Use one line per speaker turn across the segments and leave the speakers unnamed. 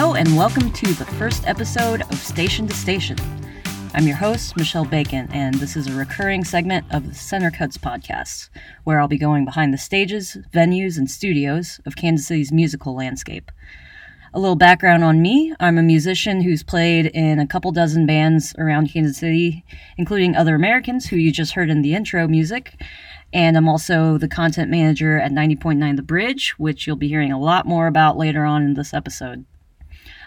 Hello, and welcome to the first episode of Station to Station. I'm your host, Michelle Bacon, and this is a recurring segment of the Center Cuts podcast, where I'll be going behind the stages, venues, and studios of Kansas City's musical landscape. A little background on me I'm a musician who's played in a couple dozen bands around Kansas City, including Other Americans, who you just heard in the intro music. And I'm also the content manager at 90.9 The Bridge, which you'll be hearing a lot more about later on in this episode.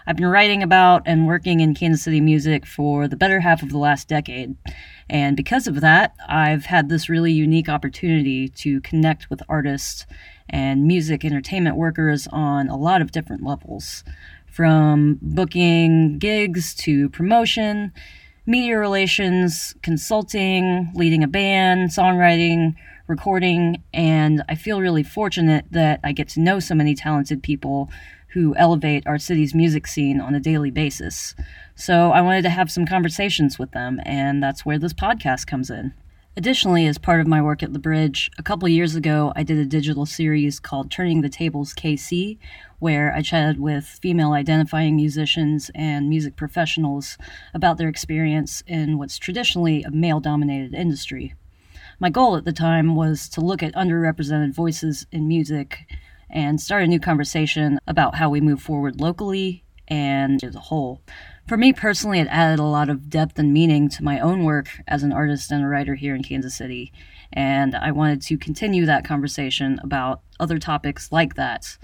I've been writing about and working in Kansas City music for the better half of the last decade. And because of that, I've had this really unique opportunity to connect with artists and music entertainment workers on a lot of different levels from booking gigs to promotion, media relations, consulting, leading a band, songwriting, recording, and I feel really fortunate that I get to know so many talented people who elevate our city's music scene on a daily basis. So I wanted to have some conversations with them, and that's where this podcast comes in. Additionally, as part of my work at the Bridge, a couple years ago I did a digital series called Turning the Tables KC, where I chatted with female identifying musicians and music professionals about their experience in what's traditionally a male dominated industry. My goal at the time was to look at underrepresented voices in music and start a new conversation about how we move forward locally and as a whole. For me personally, it added a lot of depth and meaning to my own work as an artist and a writer here in Kansas City. And I wanted to continue that conversation about other topics like that,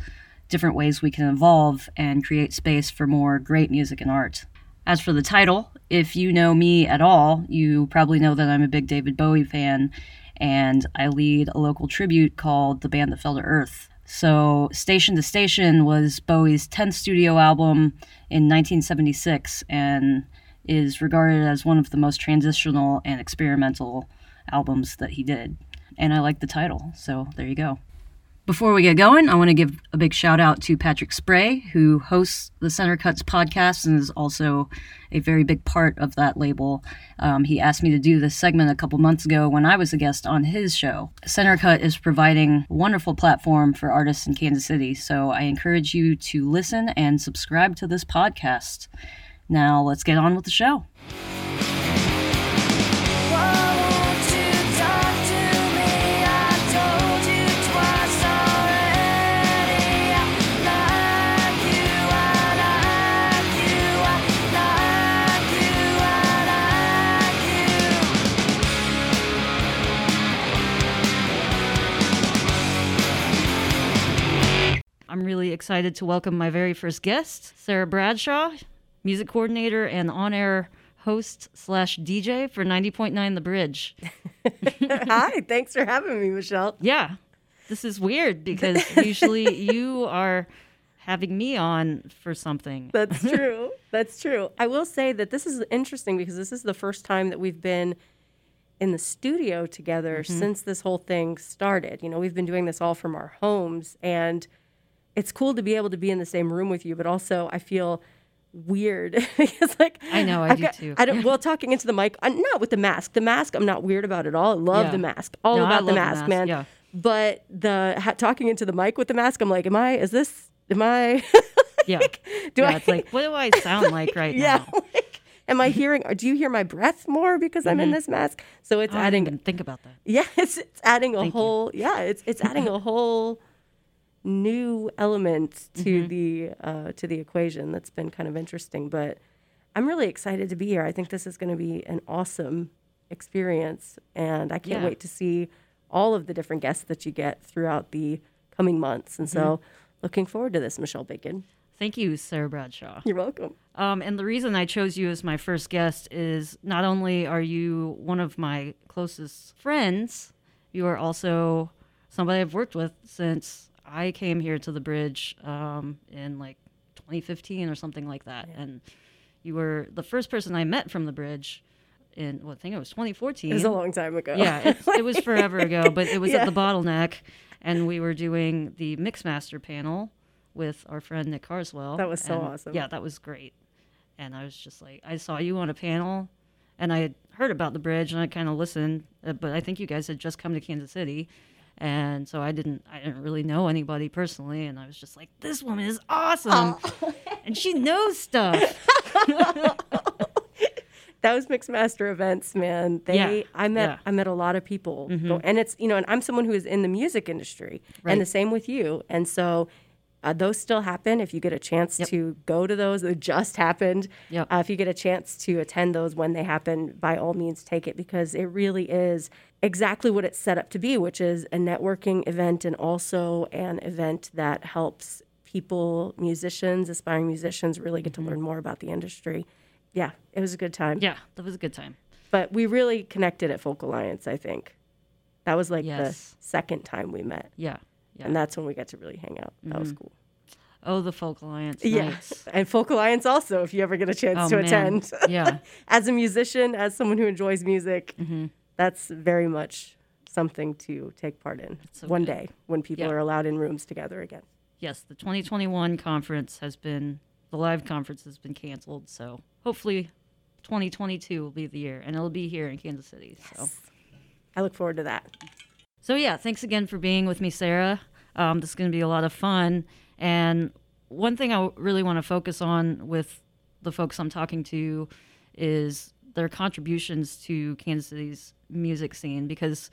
different ways we can evolve and create space for more great music and art. As for the title, if you know me at all, you probably know that I'm a big David Bowie fan, and I lead a local tribute called The Band That Fell to Earth. So, Station to Station was Bowie's 10th studio album in 1976 and is regarded as one of the most transitional and experimental albums that he did. And I like the title, so there you go. Before we get going, I want to give a big shout out to Patrick Spray, who hosts the Center Cuts podcast and is also a very big part of that label. Um, he asked me to do this segment a couple months ago when I was a guest on his show. Center Cut is providing a wonderful platform for artists in Kansas City, so I encourage you to listen and subscribe to this podcast. Now, let's get on with the show. I'm really excited to welcome my very first guest, Sarah Bradshaw, music coordinator and on-air host slash DJ for 90.9 The Bridge.
Hi, thanks for having me, Michelle.
Yeah, this is weird because usually you are having me on for something.
That's true. That's true. I will say that this is interesting because this is the first time that we've been in the studio together mm-hmm. since this whole thing started. You know, we've been doing this all from our homes and – it's cool to be able to be in the same room with you, but also I feel weird
it's like I know I I've do got, too.
I don't well talking into the mic, I'm not with the mask. The mask I'm not weird about at all. I love yeah. the mask. All no, about the mask, the mask, man. Yeah. But the ha- talking into the mic with the mask, I'm like, am I? Is this? Am I?
yeah. do yeah, I? It's like, what do I sound like right
yeah, now? Like, am I hearing? Or do you hear my breath more because mm-hmm. I'm in mm-hmm. this mask? So it's
oh,
adding.
I didn't think about that.
Yeah, it's, it's adding a
Thank
whole.
You.
Yeah, it's it's adding a whole new element to mm-hmm. the uh, to the equation that's been kind of interesting. But I'm really excited to be here. I think this is going to be an awesome experience, and I can't yeah. wait to see all of the different guests that you get throughout the coming months. And mm-hmm. so, looking forward to this, Michelle Bacon.
Thank you, Sarah Bradshaw.
You're welcome.
Um, and the reason I chose you as my first guest is not only are you one of my closest friends, you are also somebody I've worked with since I came here to the bridge um, in like 2015 or something like that, yeah. and you were the first person I met from the bridge. In well, I think it was 2014.
It was a long time ago.
Yeah, it, it was forever ago, but it was yeah. at the bottleneck, and we were doing the Mixmaster panel with our friend Nick Carswell.
That was so awesome.
Yeah, that was great. And I was just like, I saw you on a panel, and I had heard about the bridge, and I kind of listened, uh, but I think you guys had just come to Kansas City,
And so I didn't I didn't really know anybody personally and I was just like this woman is oh. awesome. and she knows stuff.
That those Mixmaster events, man. They
Yeah,
I met
yeah.
I met a lot of people. Mm-hmm. go- and it's you know, and I'm someone who is in the music industry.
Right.
And the same with you. And so uh, those still happen if you get a chance to go to those. It just happened.
Yep.
Uh, if you get a chance to attend those when they happen, by all means take it because it really is exactly what it's set up to be, which is a networking event and also an event that helps people, musicians, aspiring musicians, really get to learn more about the industry. Yeah, it was a good time.
Yeah, that was a good time.
But we really connected at Folk Alliance, I think. That was like
Yes.
the second time we met.
Yeah. Yeah.
And that's when we got to really hang out. That was cool.
Oh, the Folk Alliance.
Yeah.
nights.
And Folk Alliance also, if you ever get a chance
Oh,
to
man.
attend.
Yeah.
as a musician, as someone who enjoys music,
Mm-hmm.
that's very much something to take part in
so
one
good.
day when people
Yeah.
are allowed in rooms together again.
Yes, the 2021 conference has been the live conference has been canceled, so hopefully 2022 will be the year and it'll be here in Kansas City. So
I look forward to that.
So yeah, thanks again for being with me, Sarah. Um, this is going to be a lot of fun. And one thing I really want to focus on with the folks I'm talking to is their contributions to Kansas City's music scene because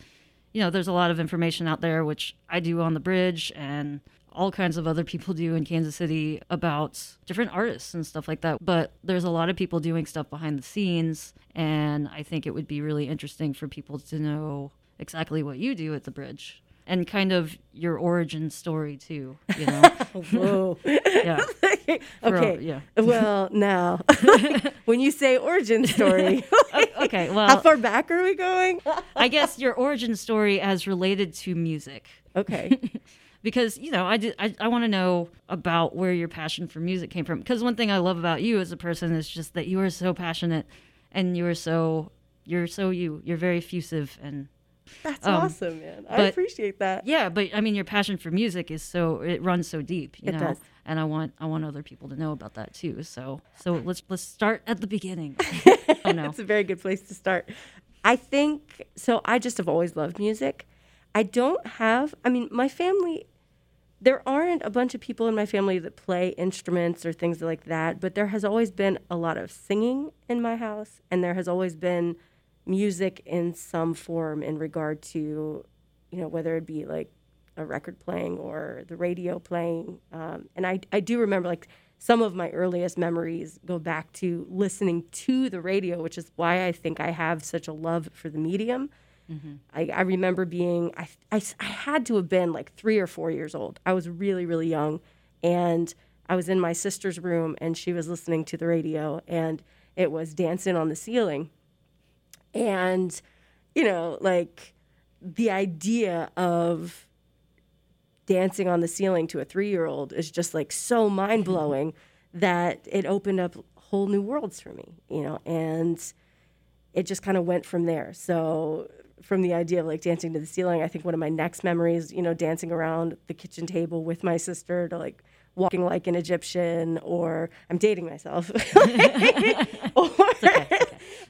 you know there's a lot of information out there which I do on the bridge and all kinds of other people do in Kansas City about different artists and stuff like that. But there's a lot of people doing stuff behind the scenes, and I think it would be really interesting for people to know exactly what you do at the bridge and kind of your origin story too. You know, oh,
Whoa.
yeah, For all-
okay.
yeah.
Well, now, when you say origin story,
Okay, Well, how
far back are we going?
I guess your origin story as related to music.
Okay.
because you know I did, I, I want to know about where your passion for music came from because one thing I love about you as a person is just that you are so passionate and you are so you're so you you're very effusive and
That's
Um,
awesome, man. I
but-
appreciate that.
yeah but I mean your passion for music is so it runs so deep you
It
know
does.
and I want I want other people to know about that too so so let's let's start at the beginning oh no
It's a very good place to start. I think so. I just have always loved music. I don't have, I mean, my family, there aren't a bunch of people in my family that play instruments or things like that, but there has always been a lot of singing in my house, and there has always been music in some form in regard to, you know, whether it be like a record playing or the radio playing. Um, and I, I do remember like some of my earliest memories go back to listening to the radio, which is why I think I have such a love for the medium. I, I remember being, I, I, I had to have been like three or four years old. I was really, really young. And I was in my sister's room and she was listening to the radio and it was Dancing on the Ceiling. And, you know, like the idea of dancing on the ceiling to a three year old is just like so mind blowing mm-hmm. that it opened up whole new worlds for me, you know, and it just kind of went from there. So from the idea of like dancing to the ceiling, I think one of my next memories, you know, dancing around the kitchen table with my sister to like walking like an Egyptian or I'm dating myself. or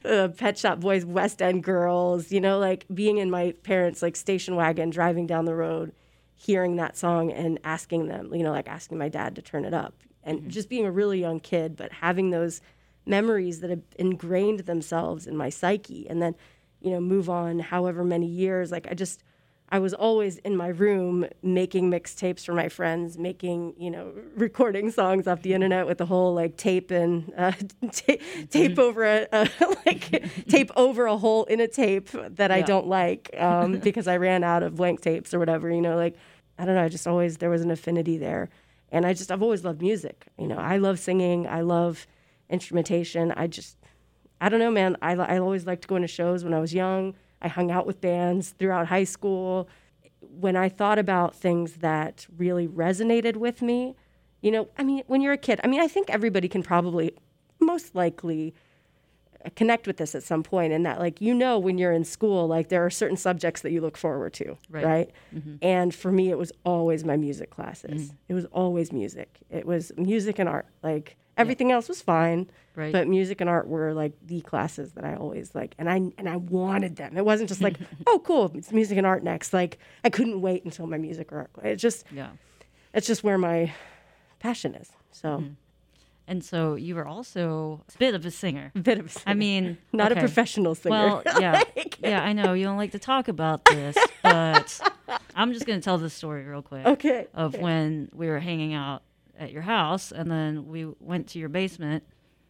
uh, Pet Shop Boys, West End Girls, you know, like being in my parents' like station wagon, driving down the road, hearing that song and asking them, you know, like asking my dad to turn it up, and just being a really young kid, but having those memories that have ingrained themselves in my psyche, and then, you know, move on however many years. Like I just. I was always in my room making mixtapes for my friends, making you know recording songs off the internet with the whole like tape and uh, ta- tape over a, a like tape over a hole in a tape that I
Yeah.
don't like um, because I ran out of blank tapes or whatever. You know, like I don't know. I just always there was an affinity there, and I just I've always loved music. You know, I love singing. I love instrumentation. I just I don't know, man. I, I always liked going to shows when I was young. I hung out with bands throughout high school. When I thought about things that really resonated with me, you know, I mean, when you're a kid, I mean, I think everybody can probably, most likely, connect with this at some point and that like you know when you're in school like there are certain subjects that you look forward to
Right.
right,
Mm-hmm.
and for me it was always my music classes. It was always music. It was music and art. Like everything else was fine
Right.
but music and art were like the classes that i always like and i and i wanted them. It wasn't just like oh cool it's music and art next. Like i couldn't wait until my music or art it just
Yeah.
it's just where my passion is. So
And so you were also a bit of a singer.
a bit of a
I
singer.
I mean,
not
okay.
a professional singer
Well, yeah, yeah, I know you don't like to talk about this, but I'm just gonna tell this story real quick
okay
of when we were hanging out at your house, and then we went to your basement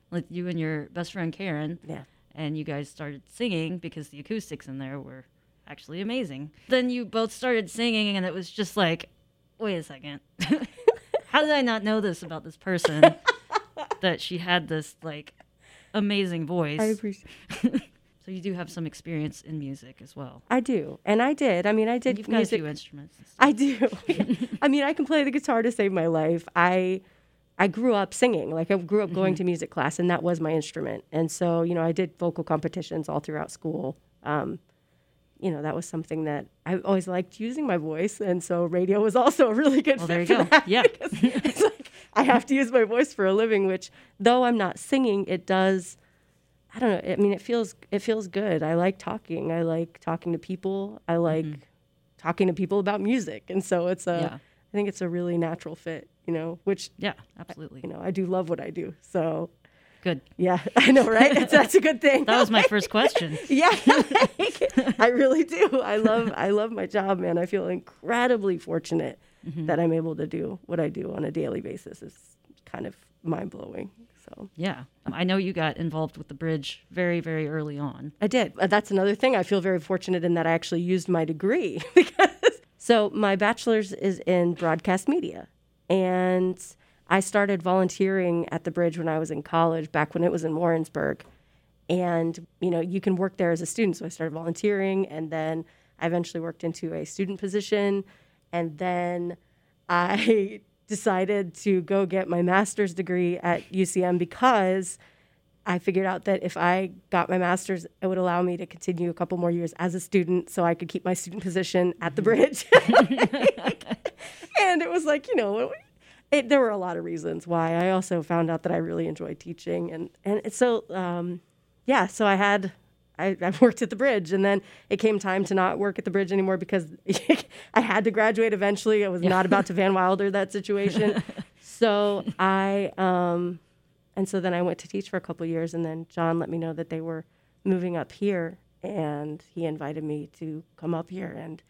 with you and your best friend Karen,
yeah
and you guys started singing because the acoustics in there were actually amazing. Then you both started singing, and it was just like, wait a second, how did I not know this about this person? That she had this like amazing voice.
i appreciate
So you do have some experience in music as well.
I do, and I did. I mean, I did
You've got
music.
a few instruments.
I do. I mean, I can play the guitar to save my life. I I grew up singing. Like I grew up going to music class, and that was my instrument. And so, you know, I did vocal competitions all throughout school. Um, you know, that was something that I always liked using my voice, and so radio was also a really good.
Well, there you
for
go.
that
Yeah.
Like I have to use my voice for a living, which though I'm not singing, it does. I don't know. I mean, it feels it feels good. I like talking. I like talking to people. I mm-hmm. like talking to people about music, and so it's a. I
Yeah.
think it's a really natural fit. You know, which
Yeah, absolutely.
you know I do love what I do. So
Good.
yeah, I know, right? that's, that's a good thing.
That was my first question.
yeah, I really do. I love I love my job, man. I feel incredibly fortunate
Mm-hmm.
that I'm able to do what I do on a daily basis. is kind of mind blowing. So
Yeah. I know you got involved with the bridge very, very early on.
I did. Uh, That's another thing. I feel very fortunate in that I actually used my degree because so my bachelor's is in broadcast media, and I started volunteering at the bridge when I was in college, back when it was in Warrensburg, and you know you can work there as a student. So I started volunteering, and then I eventually worked into a student position, and then I decided to go get my master's degree at UCM because I figured out that if I got my master's, it would allow me to continue a couple more years as a student so I could keep my student position at the bridge. and it was like, you know, it, there were a lot of reasons why. I also found out that I really enjoy teaching. And, and so, um, yeah, so I had, I, I worked at the bridge and then it came time to not work at the bridge anymore because I had to graduate eventually. I was not about to Van Wilder that situation. so I, um, and so then I went to teach for a couple of years, and then John let me know that they were moving up here, and he invited me to come up here, and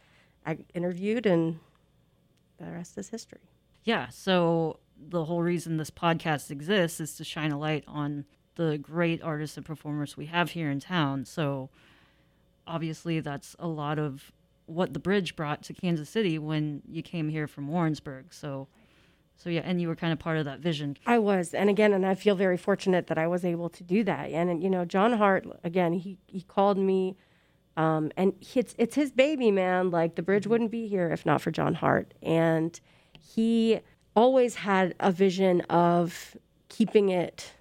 I interviewed, and the rest is history.
Yeah. So the whole reason this podcast exists is to shine a light on the great artists and performers we have here in town. So obviously, that's a lot of what the bridge brought to Kansas City when you came here from Warrensburg. So, so yeah, and you were kind of part of that vision.
I was, and again, and I feel very fortunate that I was able to do that. And, and, you know, John Hart, again, he he called me, um, and it's it's his baby, man. Like the bridge wouldn't be here if not for John Hart, and he always had a vision of keeping it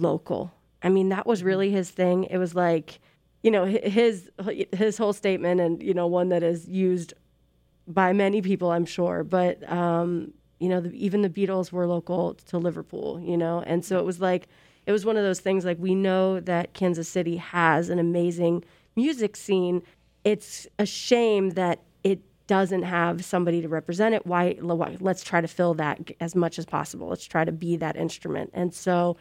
local. I mean, that was really his thing. It was like, you know, his his whole statement, and you know, one that is used by many people, I'm sure. But um, you know, the, even the Beatles were local to Liverpool, you know, and so it was like it was one of those things. Like we know that Kansas City has an amazing music scene. It's a shame that it doesn't have somebody to represent it. Why? why- Let's try to fill that as much as possible. Let's try to be that instrument. And so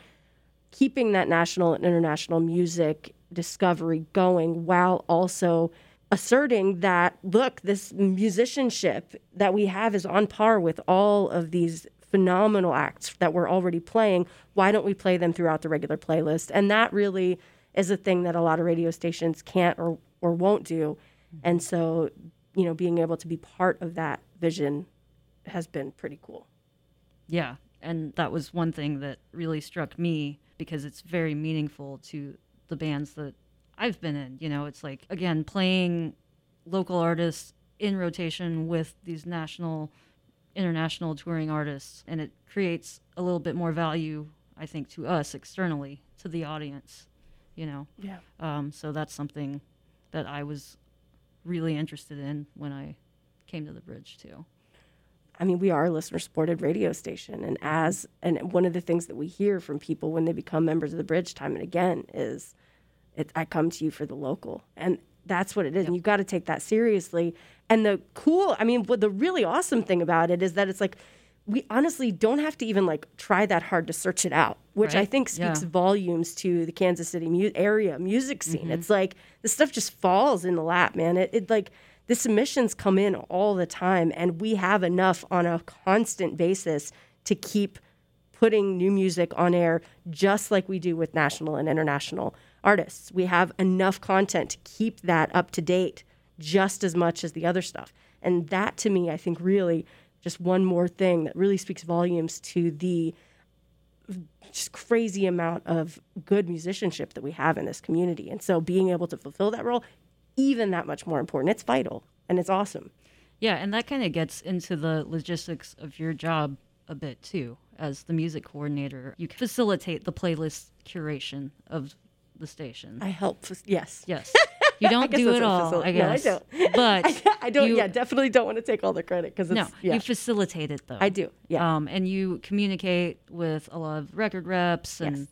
keeping that national and international music discovery going while also asserting that look this musicianship that we have is on par with all of these phenomenal acts that we're already playing. Why don't we play them throughout the regular playlist? And that really is a thing that a lot of radio stations can't or, or won't do. And so you know being able to be part of that vision has been pretty cool.
Yeah. And that was one thing that really struck me because it's very meaningful to the bands that I've been in. You know, it's like, again, playing local artists in rotation with these national, international touring artists. And it creates a little bit more value, I think, to us externally, to the audience. you know.
Yeah.
Um, so that's something that I was really interested in when I came to the bridge too.
I mean, we are a listener supported radio station. And as, and one of the things that we hear from people when they become members of the bridge time and again is, it, I come to you for the local. And that's what it is. And you've got to take that seriously. And the cool, I mean, what the really awesome thing about it is that it's like, we honestly don't have to even like try that hard to search it out, which I think speaks
Yeah.
volumes to the Kansas City mu- area music scene. Mm-hmm. It's like the stuff just falls in the lap, man. It, it like the submissions come in all the time, and we have enough on a constant basis to keep putting new music on air, just like we do with national and international artists. We have enough content to keep that up to date just as much as the other stuff. And that to me, I think really just one more thing that really speaks volumes to the just crazy amount of good musicianship that we have in this community. And so being able to fulfill that role, even that much more important. It's vital and it's awesome.
Yeah, and that kind of gets into the logistics of your job a bit too. As the music coordinator, you facilitate the playlist curation of the station.
I help, yes.
yes, you don't do it all.
facil-
I
No, I
guess,
don't.
but
I don't,
you-
yeah, definitely don't want to take all the credit because it's,
No,
yeah.
you facilitate it though.
I do, yeah.
Um, and you communicate with a lot of record reps and
Yes.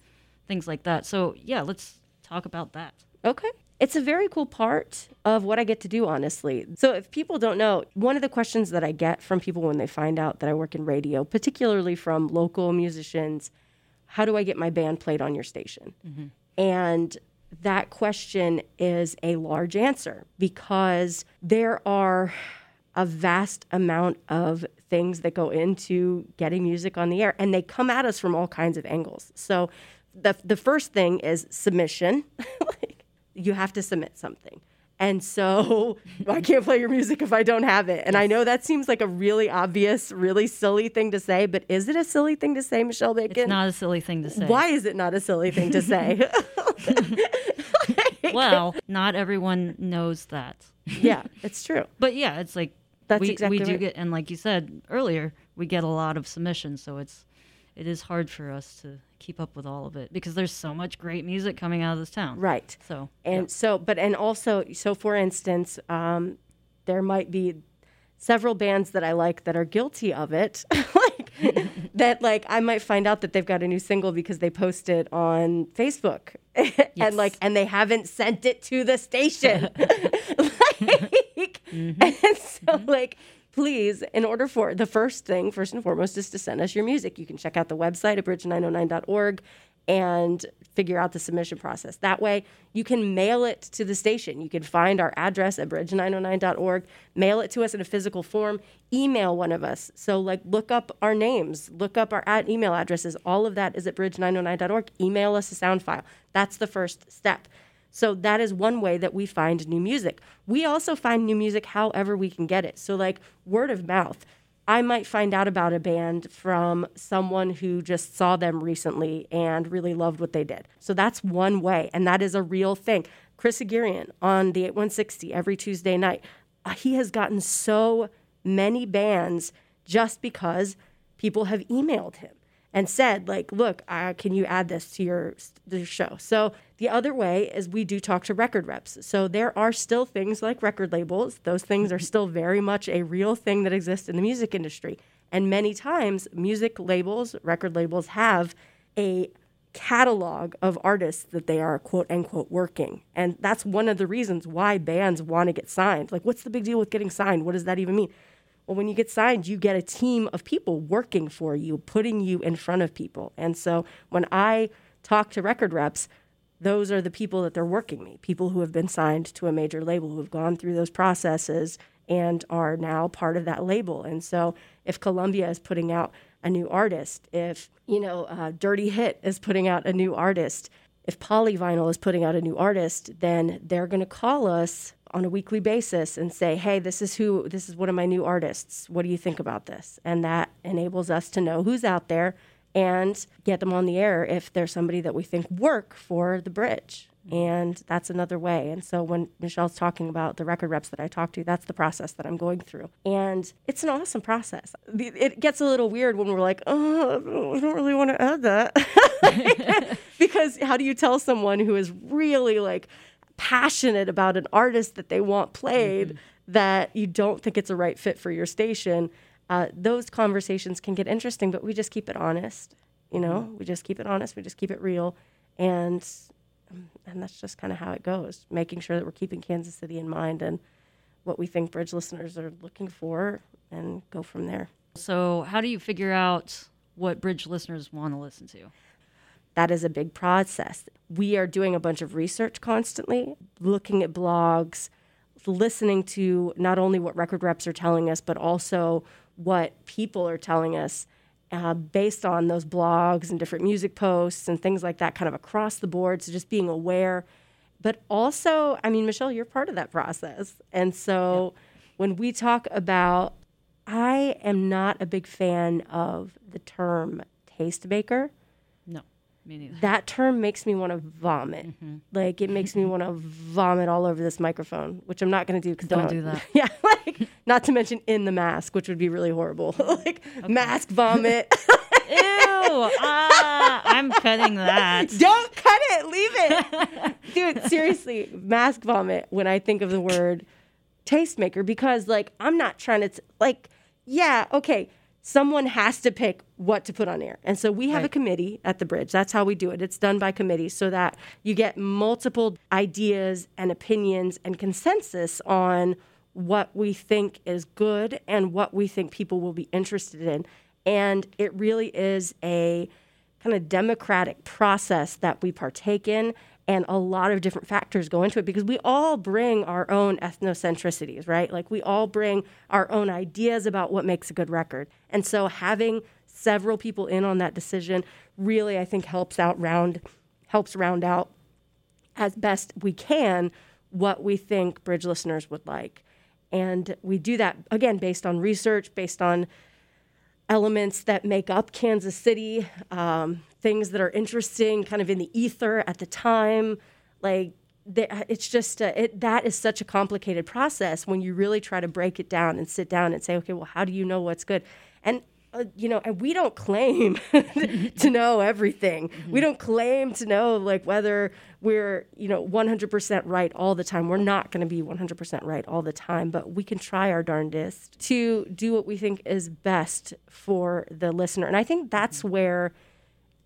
things like that. So yeah, let's talk about that.
Okay. It's a very cool part of what I get to do, honestly. So, if people don't know, one of the questions that I get from people when they find out that I work in radio, particularly from local musicians, how do I get my band played on your station? Mm-hmm. And that question is a large answer because there are a vast amount of things that go into getting music on the air and they come at us from all kinds of angles. So the the first thing is submission. like you have to submit something. And so I can't play your music if I don't have it. And I know that seems like a really obvious, really silly thing to say, but is it a silly thing to say, Michelle Bacon?
It's not a silly thing to say.
Why is it not a silly thing to say?
Well, not everyone knows that.
yeah, it's true.
But yeah, it's like
That's
we,
exactly
we do
right.
get, and like you said earlier, we get a lot of submissions, so it's it is hard for us to keep up with all of it because there's so much great music coming out of this town.
Right.
So
And so, but, and also, so for instance, um, there might be several bands that I like that are guilty of it. like, that, like, I might find out that they've got a new single because they posted on Facebook. and, like, and they haven't sent it to the station. like, and so, like, please, in order for the first thing, first and foremost, is to send us your music. You can check out the website at bridge909.org and figure out the submission process. That way, you can mail it to the station. You can find our address at bridge909.org, mail it to us in a physical form, email one of us. So, like, look up our names, look up our ad- email addresses. All of that is at bridge909.org. Email us a sound file. That's the first step. So that is one way that we find new music. We also find new music however we can get it. So like word of mouth. I might find out about a band from someone who just saw them recently and really loved what they did. So that's one way, and that is a real thing. Chris Aguirre on the 8160 every Tuesday night. uh, He has gotten so many bands just because people have emailed him and said like look uh, can you add this to your, your show? So the other way is we do talk to record reps. So there are still things like record labels. Those things are still very much a real thing that exists in the music industry. And many times music labels record labels have a catalog of artists that they are quote unquote working. And that's one of the reasons why bands want to get signed. Like what's the big deal with getting signed? What does that even mean well, when you get signed, you get a team of people working for you, putting you in front of people. And so when I talk to record reps, those are the people that they're working me, people who have been signed to a major label, who have gone through those processes and are now part of that label. And so if Columbia is putting out a new artist, if, you know, uh, Dirty Hit is putting out a new artist, if Polyvinyl is putting out a new artist, then they're going to call us on a weekly basis and say, "Hey, this is who this is one of my new artists. What do you think about this?" And that enables us to know who's out there and get them on the air if there's somebody that we think work for the bridge. And that's another way. And so when Michelle's talking about the record reps that I talk to, that's the process that I'm going through. And it's an awesome process. It gets a little weird when we're like, oh, I don't really want to add that. because how do you tell someone who is really like passionate about an artist that they want played mm-hmm. that you don't think it's a right fit for your station? Uh, those conversations can get interesting, but we just keep it honest. You know, mm-hmm. we just keep it honest. We just keep it real. And and that's just kind of how it goes, making sure that we're keeping Kansas City in mind and what we think bridge listeners are looking for and go from there.
So, how do you figure out what bridge listeners want to listen to?
That is a big process. We are doing a bunch of research constantly, looking at blogs, listening to not only what record reps are telling us, but also what people are telling us uh, based on those blogs and different music posts and things like that, kind of across the board. So just being aware. But also, I mean, Michelle, you're part of that process. And so when we talk about, I am not a big fan of the term
me neither.
That term makes me want to vomit. Mm-hmm. Like it makes me want to vomit all over this microphone, which I'm not going to do.
Cause don't do that.
Yeah, like not to mention in the mask, which would be really horrible. like okay. mask vomit.
Ew! Ah, I'm cutting that.
Don't cut it. Leave it, dude. Seriously, mask vomit. When I think of the word tastemaker, because like I'm not trying to t- like, yeah, okay someone has to pick what to put on air. And so we have right. a committee at the bridge. That's how we do it. It's done by committee so that you get multiple ideas and opinions and consensus on what we think is good and what we think people will be interested in. And it really is a kind of democratic process that we partake in and a lot of different factors go into it because we all bring our own ethnocentricities, right? Like we all bring our own ideas about what makes a good record. And so having several people in on that decision really I think helps out round helps round out as best we can what we think bridge listeners would like. And we do that again based on research, based on elements that make up Kansas City, um, things that are interesting, kind of in the ether at the time. Like it's just a, it, that is such a complicated process when you really try to break it down and sit down and say, okay, well, how do you know what's good? And uh, you know, and we don't claim to know everything. Mm-hmm. We don't claim to know like whether we're, you know, 100% right all the time. We're not going to be 100% right all the time, but we can try our darndest to do what we think is best for the listener. And I think that's where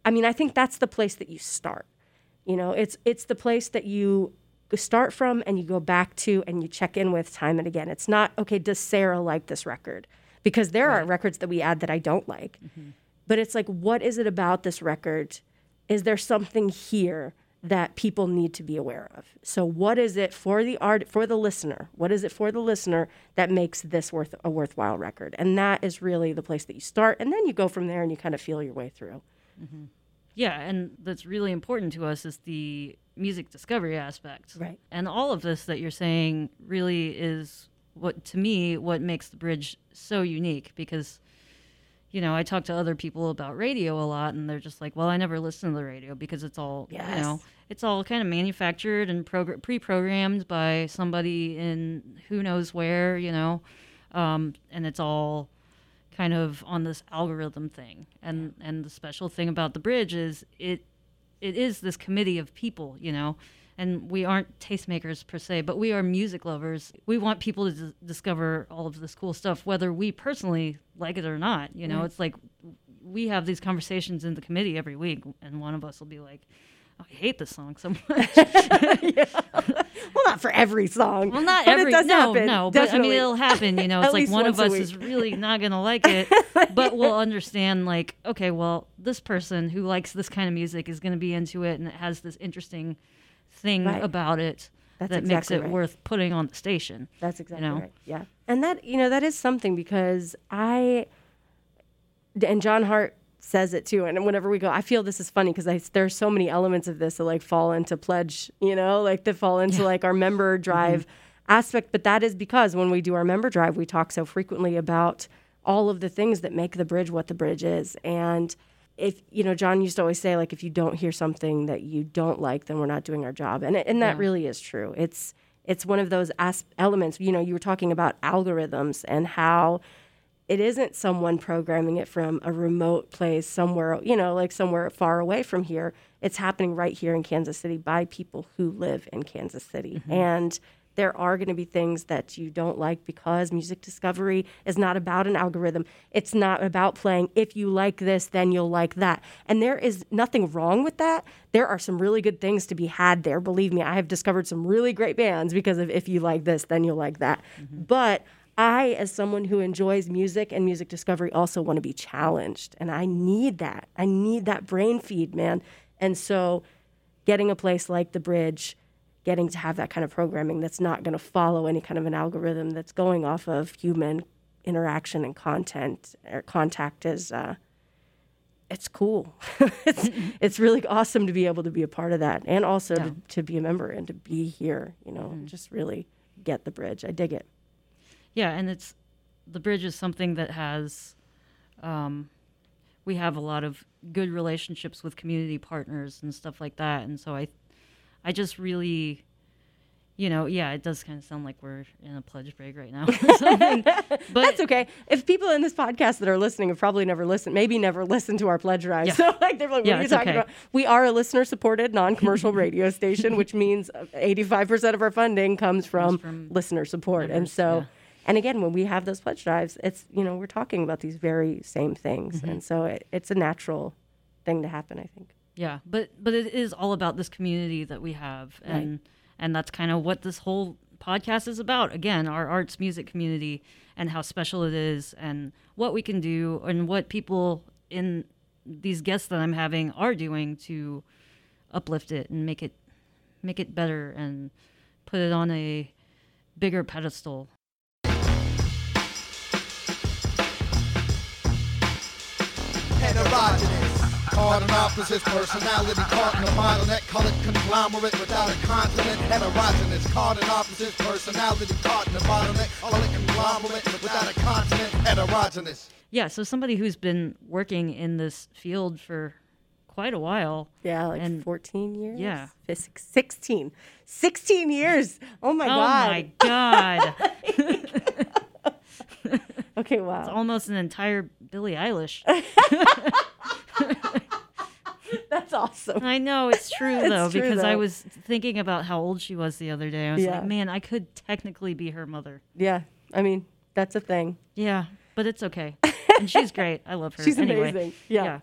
I mean, I think that's the place that you start. You know, it's it's the place that you start from and you go back to and you check in with time and again. It's not okay, does Sarah like this record? because there right. are records that we add that I don't like. Mm-hmm. But it's like, what is it about this record? Is there something here that people need to be aware of? So, what is it for the art for the listener? What is it for the listener that makes this worth a worthwhile record? And that is really the place that you start, and then you go from there and you kind of feel your way through.
Mm-hmm. Yeah, and that's really important to us is the music discovery aspect.
Right.
And all of this that you're saying really is what to me what makes the bridge so unique because you know, I talk to other people about radio a lot, and they're just like, "Well, I never listen to the radio because it's all, yes. you know, it's all kind of manufactured and progr- pre-programmed by somebody in who knows where, you know, um, and it's all kind of on this algorithm thing. And and the special thing about the bridge is it it is this committee of people, you know, and we aren't tastemakers per se, but we are music lovers. We want people to d- discover all of this cool stuff, whether we personally like it or not. You know, mm. it's like we have these conversations in the committee every week, and one of us will be like, oh, I hate this song so much.
yeah. Well, not for every song.
Well, not every. no, happen. no. But Definitely. I mean, it'll happen. You know, it's like one of us is really not gonna like it, but we'll understand. Like, okay, well, this person who likes this kind of music is gonna be into it, and it has this interesting thing right. about it That's that exactly makes it right. worth putting on the station.
That's exactly you know? right. Yeah. And that, you know, that is something because I, and John Hart says it too. And whenever we go, I feel this is funny because there's so many elements of this that like fall into pledge, you know, like that fall into yeah. like our member mm-hmm. drive mm-hmm. aspect. But that is because when we do our member drive, we talk so frequently about all of the things that make the bridge what the bridge is. And if you know john used to always say like if you don't hear something that you don't like then we're not doing our job and and that
Yeah.
really is true it's it's one of those as- elements you know you were talking about algorithms and how it isn't someone programming it from a remote place somewhere you know like somewhere far away from here it's happening right here in kansas city by people who live in kansas city mm-hmm. and there are going to be things that you don't like because music discovery is not about an algorithm. It's not about playing if you like this, then you'll like that. And there is nothing wrong with that. There are some really good things to be had there. Believe me, I have discovered some really great bands because of if you like this, then you'll like that. Mm-hmm. But I, as someone who enjoys music and music discovery, also want to be challenged. And I need that. I need that brain feed, man. And so getting a place like the bridge getting to have that kind of programming that's not going to follow any kind of an algorithm that's going off of human interaction and content or contact is uh, it's cool it's, it's really awesome to be able to be a part of that and also
Yeah.
to, to be a member and to be here you know just really get the bridge i dig it
Yeah, and it's the bridge is something that has um, we have a lot of good relationships with community partners and stuff like that, and so I I just really you know, yeah, it does kind of sound like we're in a pledge break right now. or something. but
that's okay if people in this podcast that are listening have probably never listened maybe never listened to our pledge drive
Yeah.
so like they're like what
Yeah,
are you talking
okay.
about we are a listener supported non-commercial radio station which means 85% of our funding comes from,
from
listener support and so
yeah.
And again when we have those pledge drives it's you know we're talking about these very same things
Mm-hmm.
and so it, it's a natural thing to happen i think
Yeah, but but it is all about this community that we have, and and that's kind of what this whole podcast is about. Again, our arts music community and how special it is, and what we can do, and what people in these guests that I'm having are doing to uplift it and make it make it better and put it on a bigger pedestal.
Heterogeneous. Hard and opposites, personality caught in a bottleneck, colored conglomerate without a continent. Heterogeneous, caught in opposites, personality caught in a bottleneck, colored conglomerate without a continent. Heterogeneous.
Yeah, so somebody who's been working in this field for quite a while.
yeah like
And-
14 years
yeah.
16 16 years oh my
oh
god Oh
my god.
okay wow
It's almost an entire Billie Eilish.
that's awesome
I know it's true though
It's true,
because I
though.
was thinking about how old she was the other day. I was
Yeah.
like, man, I could technically be her mother.
yeah i mean that's a thing
Yeah, but it's okay. And she's great. I love her.
She's
anyway.
amazing. Yeah.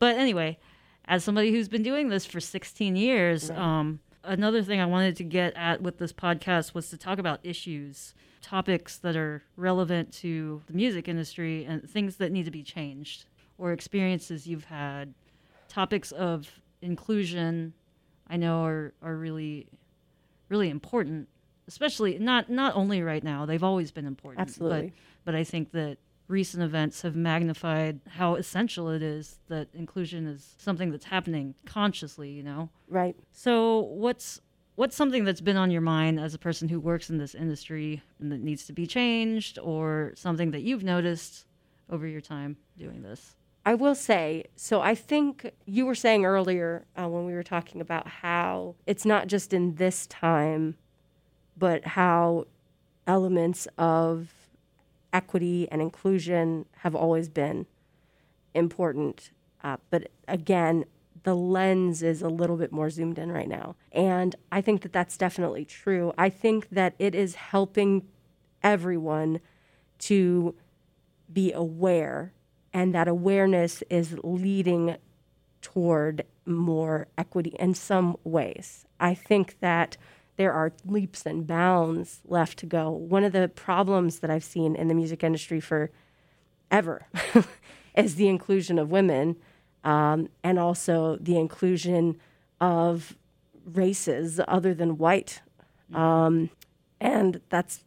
but anyway, as somebody who's been doing this for 16 years, um, another thing I wanted to get at with this podcast was to talk about issues, topics that are relevant to the music industry and things that need to be changed or experiences you've had. Topics of inclusion, I know are, are really, really important, especially not, not only right now, they've always been important.
Absolutely.
But, but I think that recent events have magnified how essential it is that inclusion is something that's happening consciously, you know?
right
So what's what's something that's been on your mind as a person who works in this industry and that needs to be changed or something that you've noticed over your time doing this?
I will say, so I think you were saying earlier uh, when we were talking about how it's not just in this time, but how elements of equity and inclusion have always been important. Uh, but again, the lens is a little bit more zoomed in right now. And I think that that's definitely true. I think that it is helping everyone to be aware, and that awareness is leading toward more equity in some ways. I think that there are leaps and bounds left to go. One of the problems that I've seen in the music industry for ever is the inclusion of women um, and also the inclusion of races other than white. Um, and that's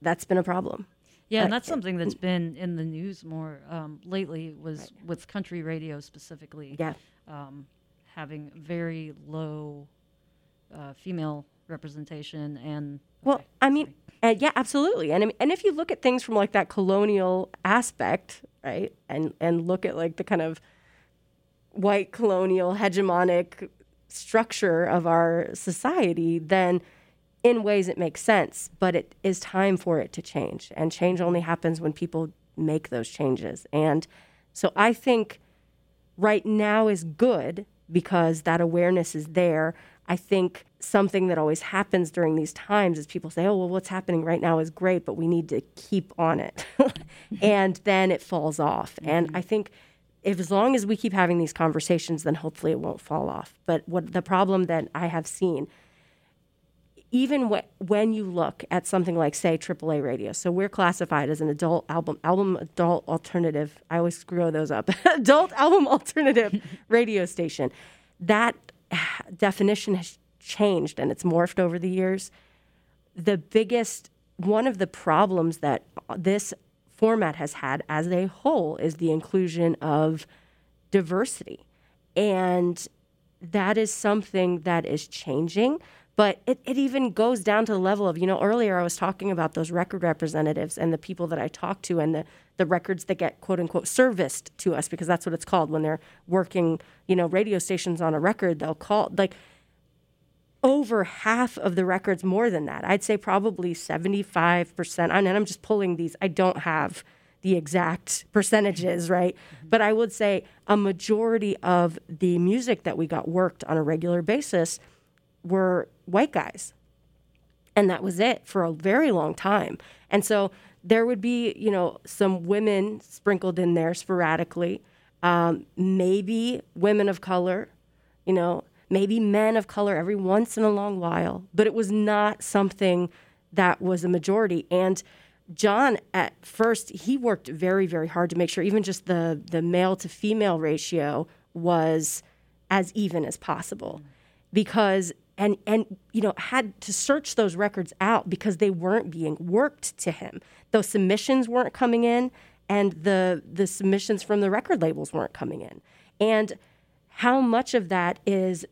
that's been a problem.
Yeah, and that's something that's been in the news more um, lately was with country radio specifically.
Yeah.
um, having very low uh, female representation and
Well, I mean, uh, yeah, absolutely. And and if you look at things from like that colonial aspect, right, and and look at like the kind of white colonial hegemonic structure of our society, then in ways it makes sense. But it is time for it to change. And change only happens when people make those changes. And so I think right now is good because that awareness is there. I think something that always happens during these times is people say, oh, well, what's happening right now is great, but we need to keep on it. and then it falls off. Mm-hmm. And I think if as long as we keep having these conversations, then hopefully it won't fall off. But what the problem that I have seen, even wh- when you look at something like, say, AAA radio, so we're classified as an adult album, album adult alternative. I always screw those up. adult album alternative radio station. That definition has changed and it's morphed over the years. The biggest, one of the problems that this format has had as a whole is the inclusion of diversity. And that is something that is changing. But it, it even goes down to the level of, you know, earlier I was talking about those record representatives and the people that I talk to and the, the records that get quote unquote serviced to us because that's what it's called when they're working, you know, radio stations on a record, they'll call like over half of the records more than that. I'd say probably 75%. And I'm just pulling these. I don't have the exact percentages, right? Mm-hmm. But I would say a majority of the music that we got worked on a regular basis were white guys. And that was it for a very long time. And so there would be, you know, some women sprinkled in there sporadically, um, maybe women of color, you know, maybe men of color every once in a long while, but it was not something that was a majority. And John, at first, he worked very, very hard to make sure even just the the male to female ratio was as even as possible, because and and you know had to search those records out because they weren't being worked to him. Those submissions weren't coming in, and the the submissions from the record labels weren't coming in, and how much of that is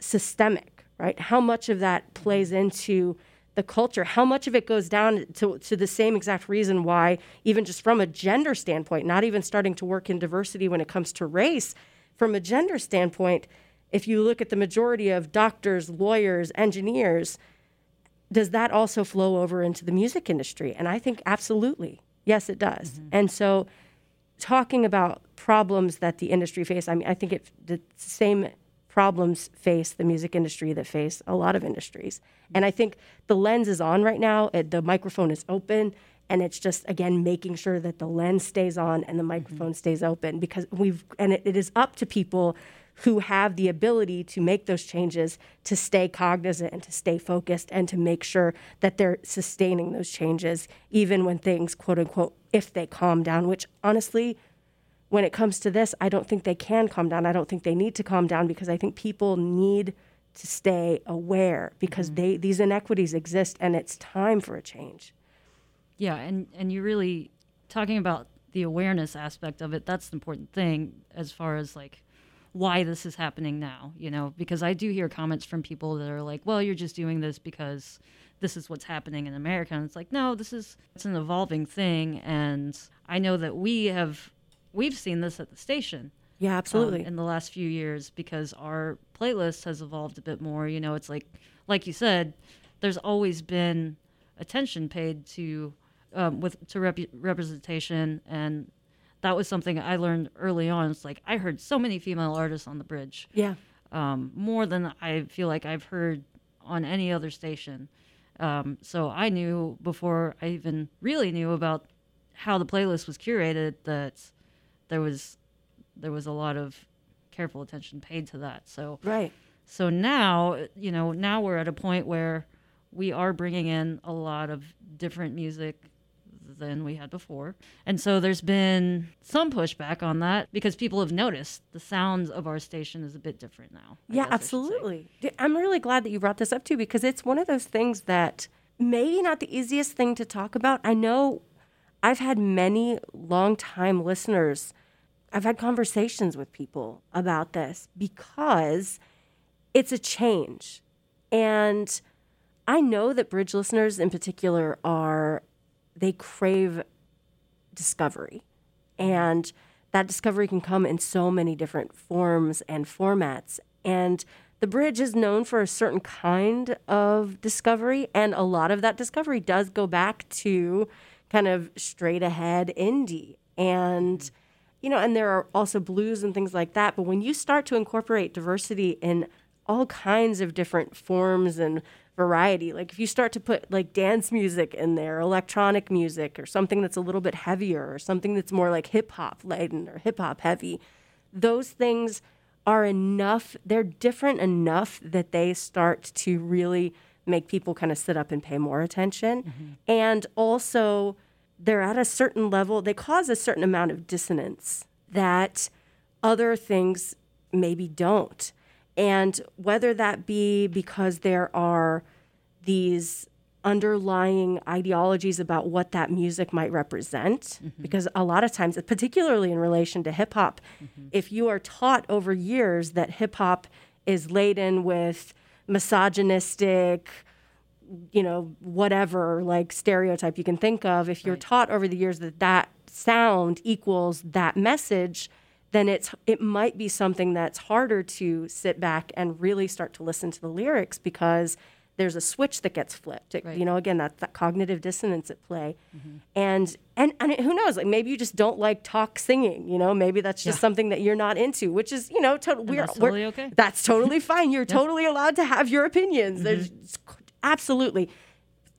systemic, right? How much of that plays into the culture? How much of it goes down to, to the same exact reason why, even just from a gender standpoint, not even starting to work in diversity when it comes to race, from a gender standpoint, if you look at the majority of doctors, lawyers, engineers, does that also flow over into the music industry? And I think absolutely. Yes, it does. Mm-hmm. And so talking about problems that the industry face, I mean, I think it, the same problems face the music industry that face a lot of industries. And I think the lens is on right now. It, the microphone is open, and it's just again making sure that the lens stays on and the microphone mm-hmm. stays open because we've and it, it is up to people who have the ability to make those changes to stay cognizant and to stay focused and to make sure that they're sustaining those changes even when things quote unquote if they calm down which honestly when it comes to this, I don't think they can calm down. I don't think they need to calm down because I think people need to stay aware because mm-hmm. they these inequities exist and it's time for a change.
Yeah, and and you really talking about the awareness aspect of it. That's the important thing as far as like why this is happening now, you know, because I do hear comments from people that are like, "Well, you're just doing this because this is what's happening in America." And it's like, "No, this is it's an evolving thing and I know that we have we've seen this at the station.
Yeah, absolutely.
Um, in the last few years, because our playlist has evolved a bit more. You know, it's like, like you said, there's always been attention paid to um, with to rep- representation, and that was something I learned early on. It's like I heard so many female artists on the bridge.
Yeah.
Um, more than I feel like I've heard on any other station. Um, so I knew before I even really knew about how the playlist was curated that there was there was a lot of careful attention paid to that. So
right.
So now, you know, now we're at a point where we are bringing in a lot of different music than we had before. And so there's been some pushback on that because people have noticed the sounds of our station is a bit different now.
I yeah, absolutely. I'm really glad that you brought this up too because it's one of those things that maybe not the easiest thing to talk about. I know I've had many long-time listeners I've had conversations with people about this because it's a change. And I know that bridge listeners in particular are, they crave discovery. And that discovery can come in so many different forms and formats. And the bridge is known for a certain kind of discovery, and a lot of that discovery does go back to kind of straight ahead indie. And, you know, and there are also blues and things like that. But when you start to incorporate diversity in all kinds of different forms and variety, like if you start to put like dance music in there, electronic music, or something that's a little bit heavier, or something that's more like hip hop laden or hip hop heavy, those things are enough, they're different enough that they start to really make people kind of sit up and pay more attention. Mm-hmm. And also, they're at a certain level, they cause a certain amount of dissonance that other things maybe don't. And whether that be because there are these underlying ideologies about what that music might represent mm-hmm. because a lot of times particularly in relation to hip hop mm-hmm. if you are taught over years that hip hop is laden with misogynistic you know whatever like stereotype you can think of if you're right. taught over the years that that sound equals that message then it's it might be something that's harder to sit back and really start to listen to the lyrics because there's a switch that gets flipped. It, right. You know, again, that's that cognitive dissonance at play. Mm-hmm. And, and and who knows? Like maybe you just don't like talk singing. You know, maybe that's just yeah. something that you're not into, which is you know, to- we're,
that's totally okay.
That's totally fine. You're yeah. totally allowed to have your opinions. Mm-hmm. There's absolutely.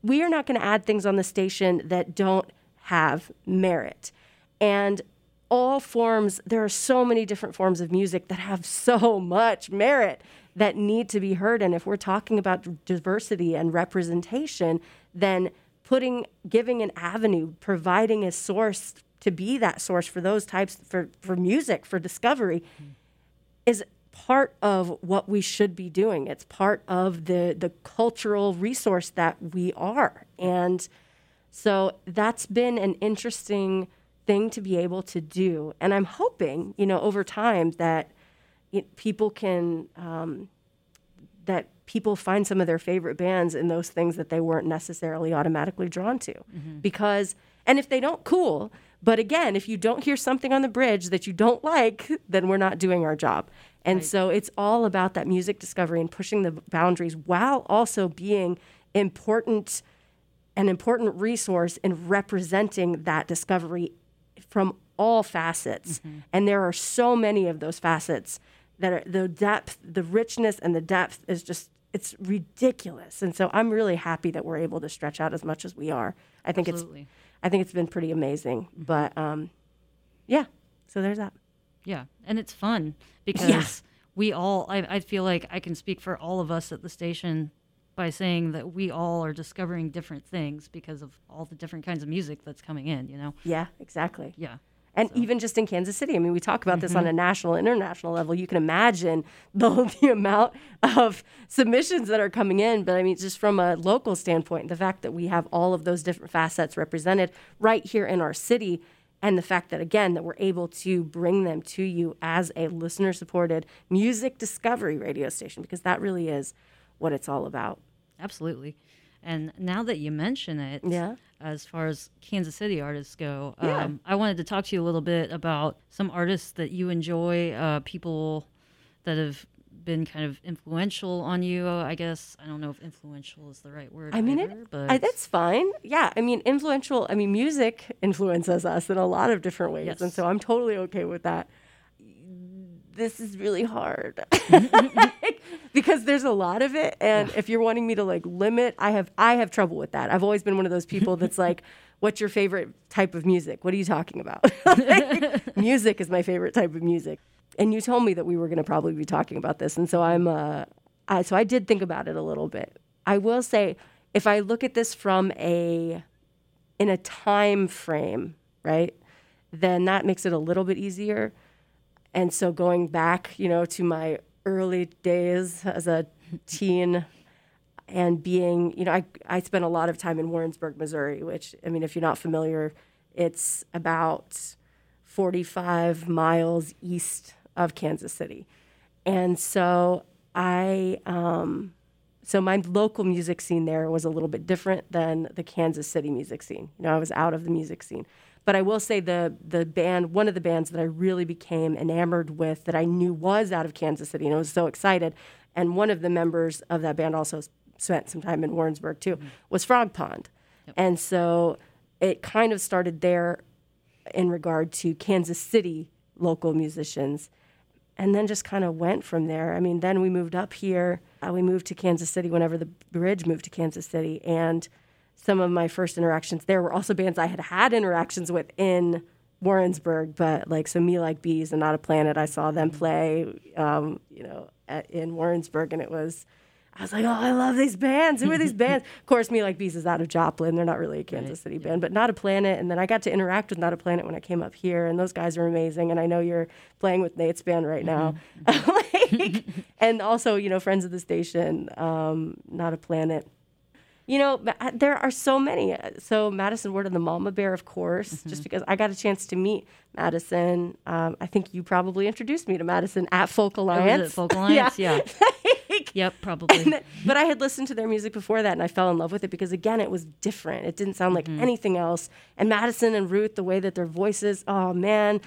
We are not going to add things on the station that don't have merit. And all forms, there are so many different forms of music that have so much merit that need to be heard. And if we're talking about diversity and representation, then putting, giving an avenue, providing a source to be that source for those types for, for music, for discovery, mm-hmm. is part of what we should be doing. It's part of the the cultural resource that we are. And so that's been an interesting thing to be able to do. And I'm hoping, you know, over time that it, people can um, that people find some of their favorite bands in those things that they weren't necessarily automatically drawn to mm-hmm. because and if they don't cool but again if you don't hear something on the bridge that you don't like then we're not doing our job and right. so it's all about that music discovery and pushing the boundaries while also being important an important resource in representing that discovery from all facets mm-hmm. and there are so many of those facets that are, the depth, the richness, and the depth is just it's ridiculous. And so I'm really happy that we're able to stretch out as much as we are. I think Absolutely. it's I think it's been pretty amazing. But um, yeah, so there's that.
Yeah, and it's fun because yeah. we all I, I feel like I can speak for all of us at the station by saying that we all are discovering different things because of all the different kinds of music that's coming in, you know?
Yeah, exactly.
Yeah.
And so. even just in Kansas City, I mean, we talk about this mm-hmm. on a national, international level. You can imagine the, the amount of submissions that are coming in. But I mean, just from a local standpoint, the fact that we have all of those different facets represented right here in our city, and the fact that, again, that we're able to bring them to you as a listener supported music discovery radio station, because that really is what it's all about.
Absolutely. And now that you mention it, yeah. as far as Kansas City artists go, yeah. um, I wanted to talk to you a little bit about some artists that you enjoy, uh, people that have been kind of influential on you. I guess I don't know if influential is the right word.
I mean,
either,
it, but I, that's fine. Yeah, I mean, influential. I mean, music influences us in a lot of different ways, yes. and so I'm totally okay with that this is really hard because there's a lot of it and yeah. if you're wanting me to like limit i have i have trouble with that i've always been one of those people that's like what's your favorite type of music what are you talking about like, music is my favorite type of music and you told me that we were going to probably be talking about this and so i'm uh I, so i did think about it a little bit. I will say if i look at this from a in a time frame right then that makes it a little bit easier. And so going back, you know, to my early days as a teen and being, you know, I, I spent a lot of time in Warrensburg, Missouri, which, I mean, if you're not familiar, it's about 45 miles east of Kansas City. And so I, um, so my local music scene there was a little bit different than the Kansas City music scene. You know, I was out of the music scene. But I will say the the band, one of the bands that I really became enamored with, that I knew was out of Kansas City, and I was so excited. And one of the members of that band also spent some time in Warrensburg too, was Frogpond, and so it kind of started there in regard to Kansas City local musicians and then just kind of went from there. I mean, then we moved up here. Uh, we moved to Kansas City whenever the bridge moved to Kansas City. And some of my first interactions there were also bands I had had interactions with in Warrensburg, but like so Me Like Bees and Not a Planet, I saw them play, um, you know, at, in Warrensburg, and it was I was like, oh, I love these bands. Who are these bands? Of course, Me Like Bees is out of Joplin. They're not really a Kansas City band, but Not a Planet. And then I got to interact with Not a Planet when I came up here, and those guys are amazing. And I know you're playing with Nate's band right now. like, and also, you know, friends of the station, um, Not a Planet. You know, there are so many. So Madison Ward and the Mama Bear, of course, just because I got a chance to meet Madison. Um, I think you probably introduced me to Madison at Folk
Oh,
Alliance.
it Folk Alliance? yeah. Yep, probably.
but I had listened to their music before that and I fell in love with it because again it was different. It didn't sound like mm-hmm. anything else. And Madison and Ruth, the way that their voices, oh man,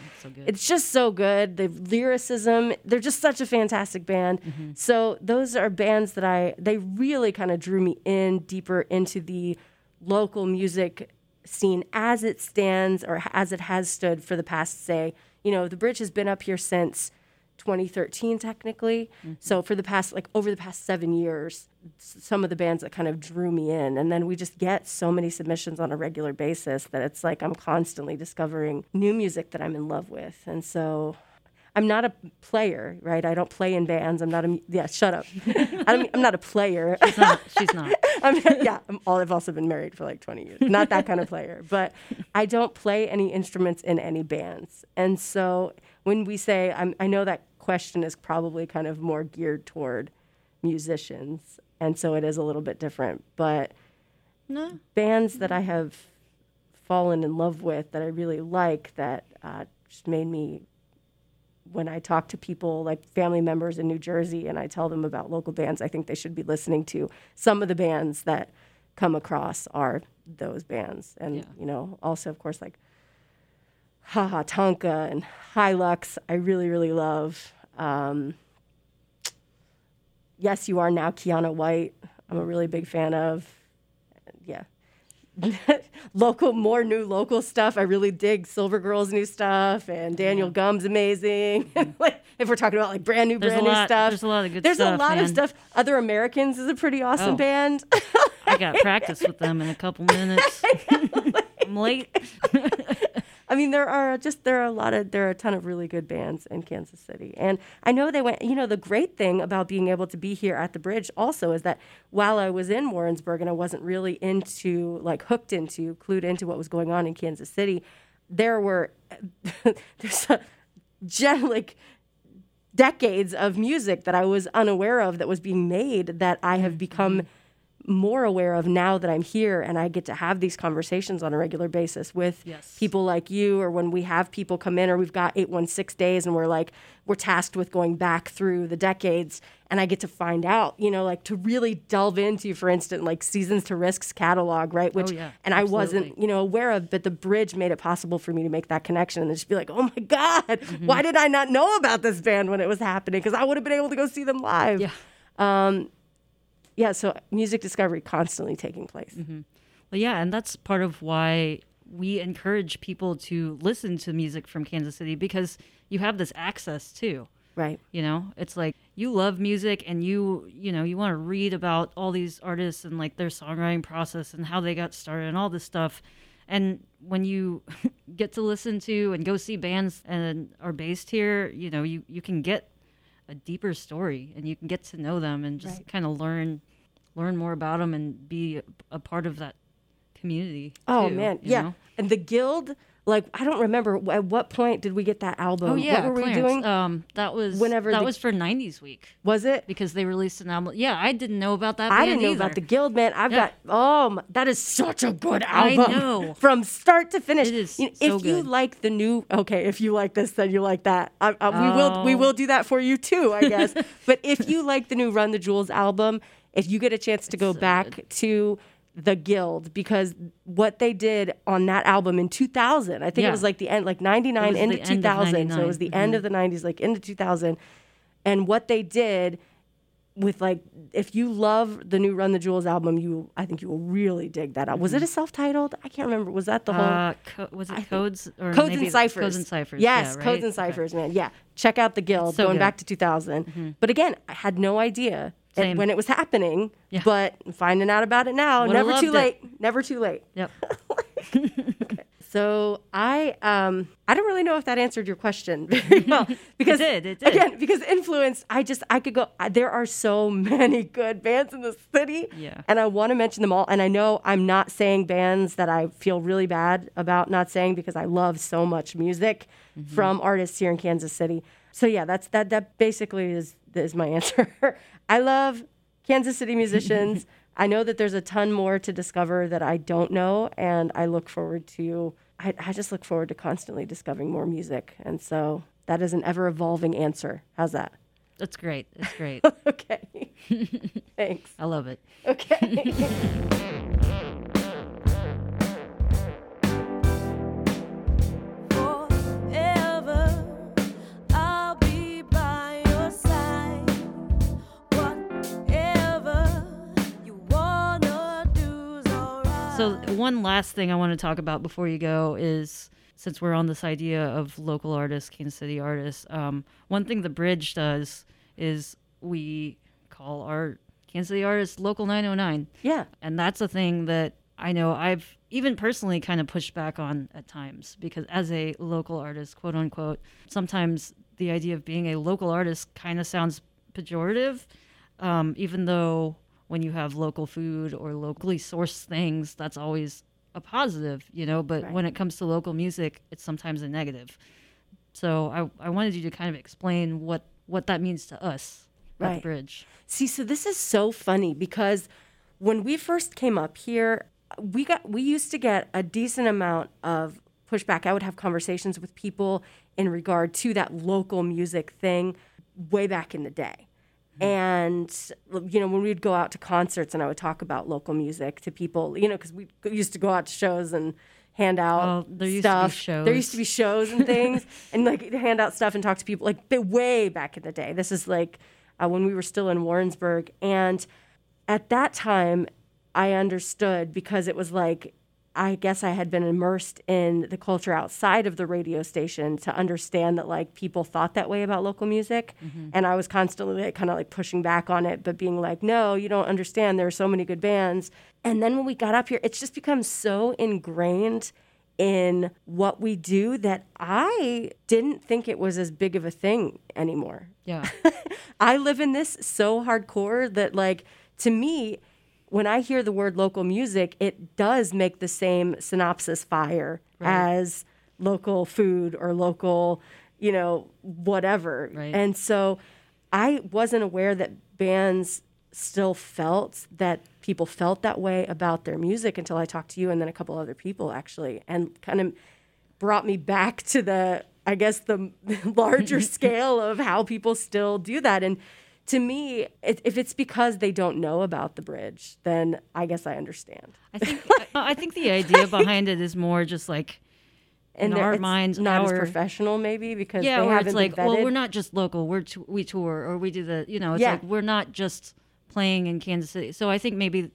it's just so good. The lyricism, they're just such a fantastic band. Mm-hmm. So those are bands that I they really kind of drew me in deeper into the local music scene as it stands or as it has stood for the past say, you know, the bridge has been up here since 2013 technically mm-hmm. so for the past like over the past seven years some of the bands that kind of drew me in and then we just get so many submissions on a regular basis that it's like i'm constantly discovering new music that i'm in love with and so i'm not a player right i don't play in bands i'm not a yeah shut up I don't, i'm not a player
She's not. She's not.
I'm, yeah, I'm, all, I've also been married for like 20 years. Not that kind of player, but I don't play any instruments in any bands. And so when we say, I'm, I know that question is probably kind of more geared toward musicians. And so it is a little bit different. But
No.
bands that I have fallen in love with that I really like that uh, just made me when I talk to people like family members in New Jersey and I tell them about local bands I think they should be listening to some of the bands that come across are those bands and
Yeah.
you know also of course like Haha Tonka and Hilux I really really love um, yes you are now Kiana White I'm a really big fan of yeah local more new local stuff i really dig silver girls new stuff and daniel gum's amazing like if we're talking about like brand new
There's
brand new
lot-
stuff
there's a lot of good stuff.
there's
stuff,
a lot
man.
of stuff other americans is a pretty awesome
Oh.
band
I got practice with them in a couple minutes. I'm late.
I mean, there are just there are a lot of there are a ton of really good bands in Kansas City, and I know they went. You know, the great thing about being able to be here at the bridge also is that while I was in Warrensburg and I wasn't really into like hooked into clued into what was going on in Kansas City, there were there's a gen like decades of music that I was unaware of that was being made that I have become mm-hmm. More aware of now that I'm here and I get to have these conversations on a regular basis with
Yes.
people like you or when we have people come in or we've got 816 days and we're like we're tasked with going back through the decades and I get to find out, you know, like to really delve into for instance like Seasons to Risks catalog, right? Which
Oh, yeah,
and I wasn't, you know, aware of, but the bridge made it possible for me to make that connection and just be like, "Oh my god,
Mm-hmm.
why did I not know about this band when it was happening? Because I would have been able to go see them live."
Yeah.
Yeah, so music discovery constantly taking place. Mm-hmm.
Well, yeah, and that's part of why we encourage people to listen to music from Kansas City because you have this access too.
Right.
You know, it's like you love music and you, you know, you want to read about all these artists and like their songwriting process and how they got started and all this stuff. And when you get to listen to and go see bands and are based here, you know, you, you can get a deeper story and you can get to know them and just
Right.
kind of learn learn more about them and be a, a part of that community.
Oh
too,
man, yeah.
know?
And the Guild, like I don't remember at what point did we get that album?
Oh yeah,
what were
Clarence.
we doing?
Um, that was
Whenever
that
the-
was for '90s week
was it?
because they released an album. Yeah, I didn't know about that.
I didn't know
either.
about the Guild, man. I've
Yeah.
got oh, my, that is such a good album.
I know.
from start to finish.
It is
You know,
so
if you like the new, okay, if you like this, then you like that. I, I, We will we
Oh.
will do that for you too, I guess. but if you like the new Run the Jewels album, if you get a chance to go
so
back to the Guild because what they did on that album in 2000, I think
Yeah.
it was like the end, like 99 into
the end
2000. So it was the mm-hmm. end of the 90s, like into 2000. And what they did with like, if you love the new Run the Jewels album, you, I think you will really dig that out. Was it mm-hmm. a self-titled? I can't remember. Was that the uh, whole?
Uh, co- was it codes or
Codes
maybe
and ciphers.
Codes and ciphers.
Yes,
yeah, right?
codes and
Okay.
ciphers, man. Yeah, check out the Guild
so
going
good.
back to 2000. Mm-hmm. But again, I had no idea
Same.
when it was happening.
Yeah.
But finding out about it now,
Would've
never too
it.
late. Never too late.
Yep.
So I um I don't really know if that answered your question very well because
did, it did.
again because influence I just I could go I- there are so many good bands in the city
Yeah.
and I want to mention them all and I know I'm not saying bands that I feel really bad about not saying because I love so much music
Mm-hmm.
from artists here in Kansas City so yeah that's that that basically is is my answer I love Kansas City musicians I know that there's a ton more to discover that I don't know, and I look forward to. I, I just look forward to constantly discovering more music, and so that is an ever evolving answer. How's that?
That's great. That's great.
Okay. Thanks.
I love it.
Okay.
So one last thing I want to talk about before you go is since we're on this idea of local artists, Kansas City artists, um, one thing the bridge does is we call our Kansas City artists local 909.
yeah.
And that's a thing that I know I've even personally kind of pushed back on at times because as a local artist, quote unquote, sometimes the idea of being a local artist kind of sounds pejorative, um, even though when you have local food or locally sourced things, that's always a positive, you know. But
Right.
when it comes to local music, it's sometimes a negative. So I, I wanted you to kind of explain what, what that means to us at the bridge.
See, so this is so funny because when we first came up here, we got we used to get a decent amount of pushback. I would have conversations with people in regard to that local music thing way back in the day. And you know, when we'd go out to concerts and I would talk about local music to people, you know, because we used to go out to shows and hand out
Oh, there used to be
stuff. There used to be shows and things, and like hand out stuff and talk to people like way back in the day. This is like uh, when we were still in Warrensburg, and at that time, I understood because it was like I guess I had been immersed in the culture outside of the radio station to understand that like people thought that way about local music, mm-hmm. and I was constantly like, kind of like pushing back on it, but being like, no, you don't understand. There are so many good bands. And then when we got up here, it's just become so ingrained in what we do that I didn't think it was as big of a thing anymore.
Yeah.
I live in this so hardcore that like to me when I hear the word local music, it does make the same synapses fire as local food or local, you know, whatever.
Right.
And so I wasn't aware that bands still felt that people felt that way about their music until I talked to you and then a couple other people actually and kind of brought me back to the I guess the larger scale of how people still do that and to me it, if it's because they don't know about the bridge then I guess I understand.
I think uh, I, I think the idea behind it is more just like in
they're-
our
it's
minds,
not as
our-
professional maybe because
yeah,
haven't
it's like, well, we're not just local. We're t- we tour or we do the, you know, it's
Yeah.
like we're not just playing in Kansas City. So I think maybe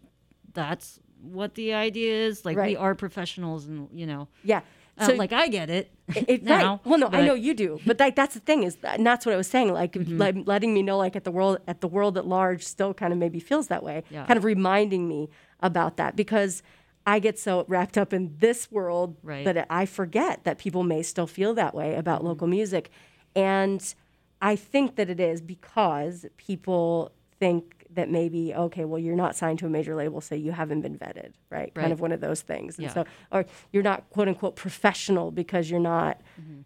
that's what the idea is. Like we are professionals, and you know,
yeah.
Uh,
So
like I get it.
It,
now,
right. Well, no, I know you do, but like that's the thing is, that, and that's what I was saying. Like,
Mm-hmm.
like letting me know, like at the world, at the world at large, still kind of maybe feels that way.
Yeah.
Kind of reminding me about that because I get so wrapped up in this world
Right.
that I forget that people may still feel that way about
Mm-hmm.
local music, and I think that it is because people think that maybe okay, well, you're not signed to a major label, so you haven't been vetted, right?
Right.
Kind of one of those things, and
Yeah.
so or you're not quote unquote professional because you're not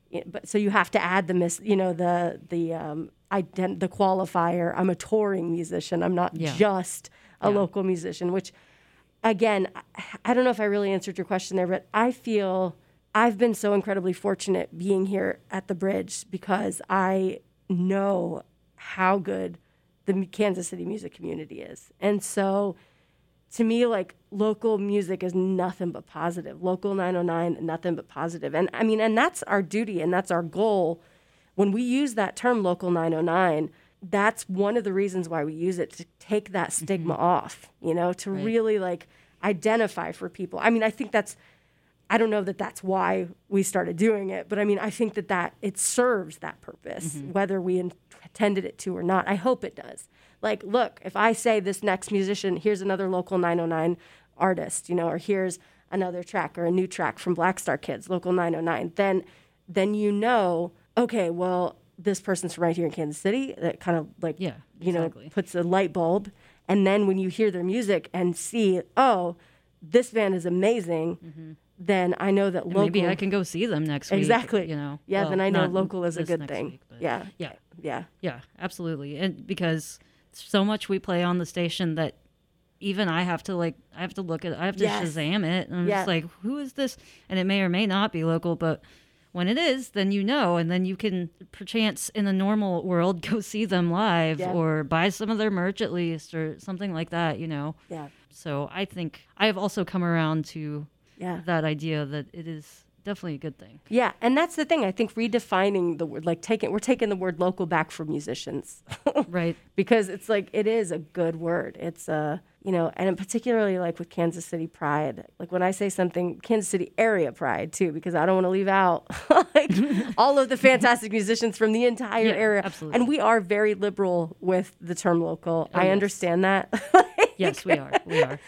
yeah, but so you have to add the mis you know the the um ident- the qualifier i'm a touring musician i'm not
Yeah.
just a
Yeah.
local musician which again I, I don't know if i really answered your question there but i feel i've been so incredibly fortunate being here at the bridge because i know how good the kansas city music community is and so to me, like local music is nothing but positive. Local 909, nothing but positive. And I mean, and that's our duty and that's our goal. When we use that term local 909, that's one of the reasons why we use it to take that stigma mm-hmm. off, you know, to really like identify for people. I mean, I think that's I don't know that that's why we started doing it, but I mean, I think that that it serves that purpose, mm-hmm. whether we intended it to or not. I hope it does. Like, look, if I say this next musician, here's another local 909 artist, you know, or here's another track or a new track from Black Star Kids, local 909, then then you know, okay, well, this person's from right here in Kansas City. That kind of like,
Yeah,
you know, puts a light bulb. And then when you hear their music and see, oh, this band is amazing, mm-hmm. Then I know that local.
Maybe I can go see them next week.
exactly.
You know.
Yeah,
Well,
then I know local is a good thing.
week,
yeah.
Yeah.
Yeah.
Yeah, absolutely. And because so much we play on the station that even I have to like I have to look at I have to
Yes.
Shazam it and I'm
Yeah.
just like, who is this? And it may or may not be local, but when it is, then you know, and then you can perchance in the normal world go see them live
Yeah.
or buy some of their merch at least or something like that, you know.
Yeah.
So I think I have also come around to
Yeah.
that idea that it is definitely a good thing.
Yeah, and that's the thing. I think redefining the word, like taking, we're taking the word local back for musicians,
Right.
because it's like it is a good word. It's a you know, and particularly like with Kansas City Pride. Like when I say something, Kansas City area Pride too, because I don't want to leave out like all of the fantastic musicians from the entire
Yeah,
area.
absolutely.
And we are very liberal with the term local. I
yes.
understand that.
Yes, we are. We are.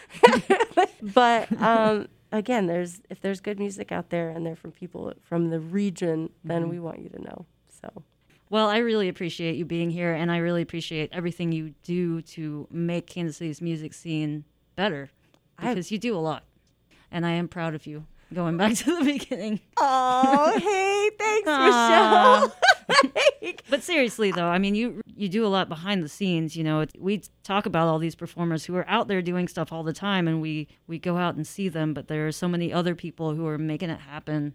but um, again, there's if there's good music out there and they're from people from the region, then
Mm-hmm.
we want you to know. So
Well, I really appreciate you being here, and I really appreciate everything you do to make Kansas City's music scene better
I-
because you do a lot. And I am proud of you. Going back to the beginning.
Oh, hey, thanks,
Aw.
Michelle.
But seriously, though, I mean, you you do a lot behind the scenes. You know, It- we talk about all these performers who are out there doing stuff all the time, and we we go out and see them. But there are so many other people who are making it happen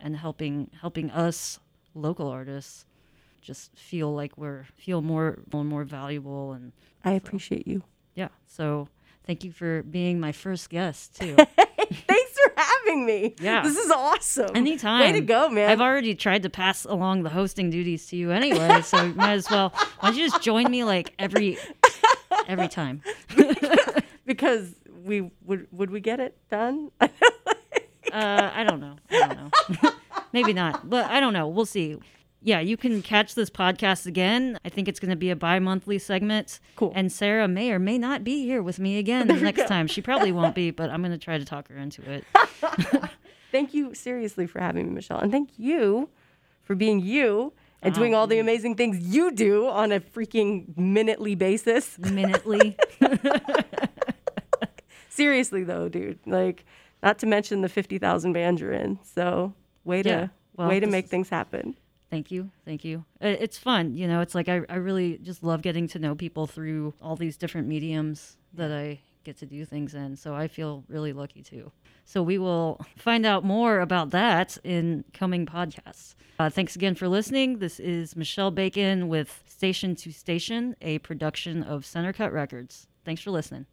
and helping helping us local artists just feel like we're feel more more, more valuable and
I appreciate you.
yeah. So thank you for being my first guest too.
Thanks having me.
Yeah.
This is awesome.
Anytime.
Way to go, man.
I've already tried to pass along the hosting duties to you anyway, so you might as well. Why don't you just join me like every every time?
because we would would we get it done?
Uh, I don't know. I don't know. Maybe not, but I don't know. We'll see. Yeah, you can catch this podcast again. I think it's going to be a bi-monthly segment.
Cool.
And Sarah may or may not be here with me again the next time. She probably won't be, but I'm going to try to talk her into it.
thank you seriously for having me, Michelle, and thank you for being you and doing all the oh. amazing things you do on a freaking minutely basis.
Minutely.
Seriously though, dude, like not to mention the 50,000 bands you're in. So, way to
Yeah, well,
way to make
is-
things happen.
Thank you. Thank you. It's fun. You know, it's like I, I really just love getting to know people through all these different mediums that I get to do things in. So I feel really lucky too. So we will find out more about that in coming podcasts. Uh, thanks again for listening. This is Michelle Bacon with Station to Station, a production of Center Cut Records. Thanks for listening.